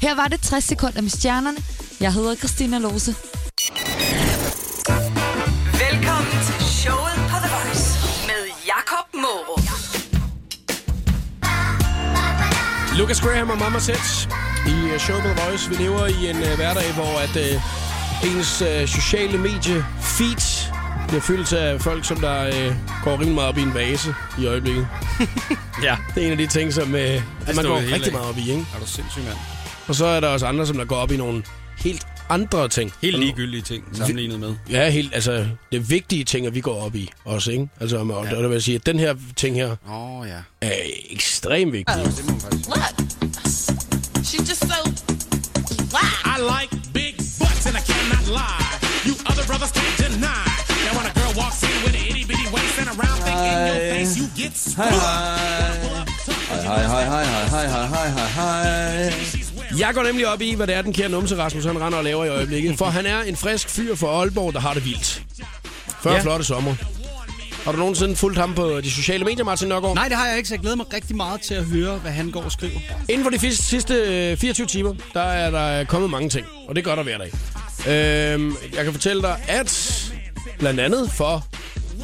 Her var det 60 sekunder med stjernerne. Jeg hedder Christina Lose. Lucas Graham og Mama Sets i øh, Show The Voice. Vi lever i en uh, hverdag, hvor at uh, ens uh, sociale medie feed bliver fyldt af folk, som der uh, går rimelig meget op i en vase i øjeblikket. <laughs> Ja. Det er en af de ting, som uh, at man går rigtig af. meget op i. Ikke? Er du sindssyg, mand? Og så er der også andre, som der går op i nogle helt andre ting. Helt ligegyldige ting sammenlignet med. Ja, helt, altså, det er vigtige ting, at vi går op i også, ikke? Altså, og, og der vil jeg sige, at den her ting her Åh, oh, ja. er ekstremt vigtig. Det må man faktisk. Look, she's just so. Wow. I like big butts and cannot lie. You other brothers can't deny. That when a girl walks in with an itty bitty waist and a round thing in your face, you get hej. Hej, hej, hej, hej, hej, hej, hej, hej, hej. Jeg går nemlig op i, hvad det er, den kære numse Rasmus, han render og laver i øjeblikket. For han er en frisk fyr fra Aalborg, der har det vildt. Før ja. Flotte sommer. Har du nogensinde fulgt ham på de sociale medier, Martin Nørgaard? Nej, det har jeg ikke, så jeg glæder mig rigtig meget til at høre, hvad han går og skriver. Inden for de sidste øh, 24 timer, der er der kommet mange ting. Og det gør der hver dag. Øhm, jeg kan fortælle dig, at blandt andet for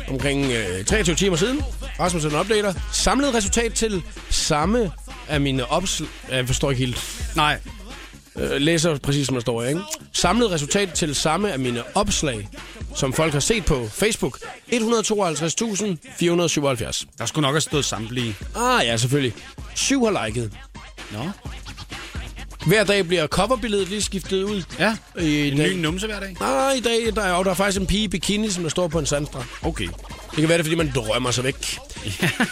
omkring øh, 23 timer siden, Rasmus han opdater, samlet resultat til samme af mine opslag... Jeg forstår ikke helt. Nej. Øh, læser præcis, som der står ikke? Samlet resultat til samme af mine opslag, som folk har set på Facebook. 152.477. Der skulle nok have stået samtlige. Ah ja, selvfølgelig. Syv har liket. Nå. Hver dag bliver coverbilledet lige skiftet ud. Ja, I en dag. ny numse hver dag. Nej, i dag der er, og der er faktisk en pige i bikini, som der står på en sandstrand. Okay. Det kan være det, fordi man drømmer sig væk.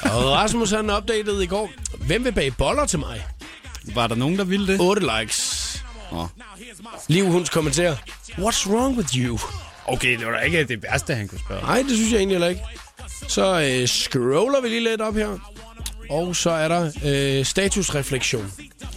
og Rasmus han opdatede i går. Hvem vil bage boller til mig? Var der nogen, der ville det? 8 likes. Nå. Liv, hun kommenterer. What's wrong with you? Okay, det var da ikke det værste, han kunne spørge. Nej, det synes jeg egentlig heller ikke. Så øh, scroller vi lige lidt op her. Og så er der øh, statusreflektion.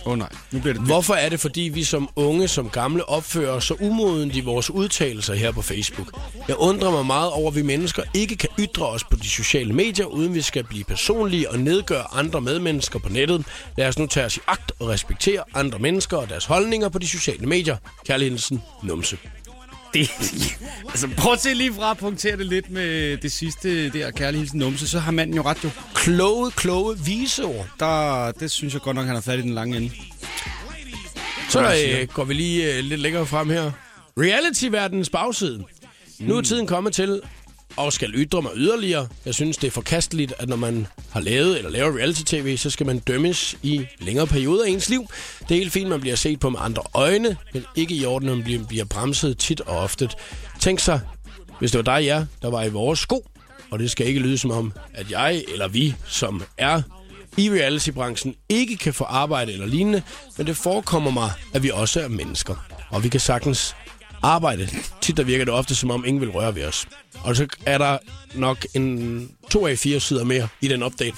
Åh oh, nej, nu bliver det Hvorfor er det, fordi vi som unge, som gamle opfører så umodent i vores udtalelser her på Facebook? Jeg undrer mig meget over, at vi mennesker ikke kan ytre os på de sociale medier, uden vi skal blive personlige og nedgøre andre medmennesker på nettet. Lad os nu tage os i agt og respektere andre mennesker og deres holdninger på de sociale medier. Kærligheden Numse. Det. altså, prøv se lige fra at punktere det lidt med det sidste der kærlighedsen numse, så har manden jo ret jo. Kloge, kloge viseord. Der, det synes jeg godt nok, han har fat i den lange ende. Så øh, går vi lige øh, lidt længere frem her. Reality-verdenens bagside. Mm. Nu er tiden kommet til og skal ytre mig yderligere. Jeg synes, det er forkasteligt, at når man har lavet eller laver reality-tv, så skal man dømmes i længere perioder af ens liv. Det er helt fint, man bliver set på med andre øjne, men ikke i orden, man bliver, bliver bremset tit og ofte. Tænk sig, hvis det var dig, ja, der var i vores sko, og det skal ikke lyde som om, at jeg eller vi, som er i reality-branchen, ikke kan få arbejde eller lignende, men det forekommer mig, at vi også er mennesker. Og vi kan sagtens arbejde. Tit der virker det ofte, som om ingen vil røre ved os. Og så er der nok en to af fire sider mere i den update.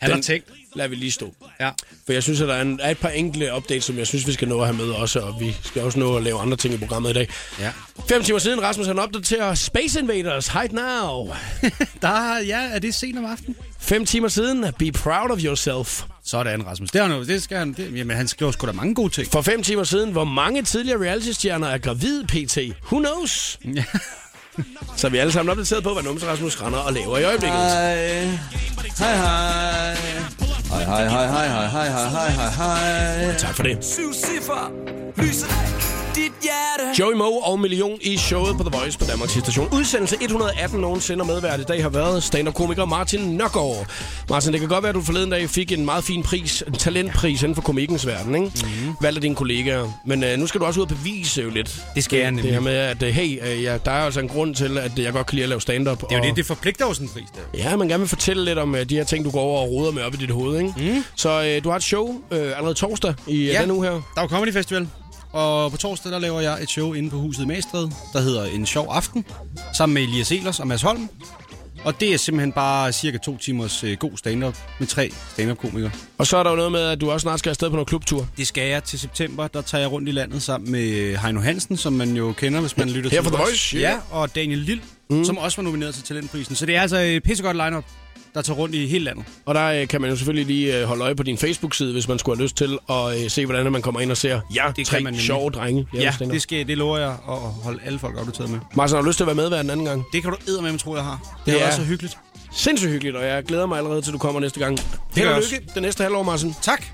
Han har tænkt. lader vi lige stå. Ja. For jeg synes, at der er, en, er et par enkelte updates, som jeg synes, vi skal nå at have med også, og vi skal også nå at lave andre ting i programmet i dag. Ja. Fem timer siden, Rasmus han opdaterer Space Invaders Hide Now. <laughs> Der, ja, er det sent om aftenen? Fem timer siden, Be Proud of Yourself. Sådan, Rasmus. Det, er noget, det skal han. Det, jamen, han skriver sgu da mange gode ting. For fem timer siden, hvor mange tidligere reality-stjerner er gravid pt. Who knows? Ja. Så er vi alle sammen opdateret på, hvad Numse Rasmus render og laver i øjeblikket. Hej. Hej, hej. Hej, hej, hej, hej, hej, hej, hej, hej, hej, hej. Tak for det. Syv cifre. Lyset. Dit hjerte. Joey Moe og Million i showet på The Voice på Danmarks station. Udsendelse 118 nogensinde og medvært i dag har været stand-up-komiker Martin Nørgaard. Martin, det kan godt være, at du forleden dag fik en meget fin pris, en talentpris inden for komikkens verden, ikke? Mm-hmm. Valgt af dine kollegaer. Men øh, nu skal du også ud og bevise jo lidt. Det skal jeg Det nemlig. her med, at øh, hey, øh, ja, der er altså en grund til, at jeg godt kan lide at lave stand-up. Det er jo og... det, det forpligter jo sådan en pris der. Ja, man gerne vil fortælle lidt om uh, de her ting, du går over og roder med op i dit hoved, ikke? Mm. Så uh, du har et show uh, allerede torsdag i ja. Ja. den uge her. Der er jo Comedy Festival, og på torsdag der laver jeg et show inde på huset i Magstred, der hedder En Sjov Aften, sammen med Elias Elers og Mads Holm. Og det er simpelthen bare cirka to timers øh, god stand-up med tre stand-up-komikere. Og så er der jo noget med, at du også snart skal afsted på noget klubtur. Det skal jeg til september. Der tager jeg rundt i landet sammen med Heino Hansen, som man jo kender, hvis man lytter Her til fra The os. Voice, Ja, ja. og Daniel Lille, mm. som også var nomineret til Talentprisen. Så det er altså et pissegodt lineup, der tager rundt i hele landet. Og der uh, kan man jo selvfølgelig lige uh, holde øje på din Facebook-side, hvis man skulle have lyst til at uh, se, hvordan man kommer ind og ser ja, Det tre man nemlig. sjove drenge. Ja, det, skal, det lover jeg at holde alle folk opdateret med. Martin, har du lyst til at være med hver den anden gang? Det kan du eddermame tro, jeg har. Det, Det er også så hyggeligt. Sindssygt hyggeligt, og jeg glæder mig allerede til, du kommer næste gang. Held og lykke det næste halvår, Martin. Tak.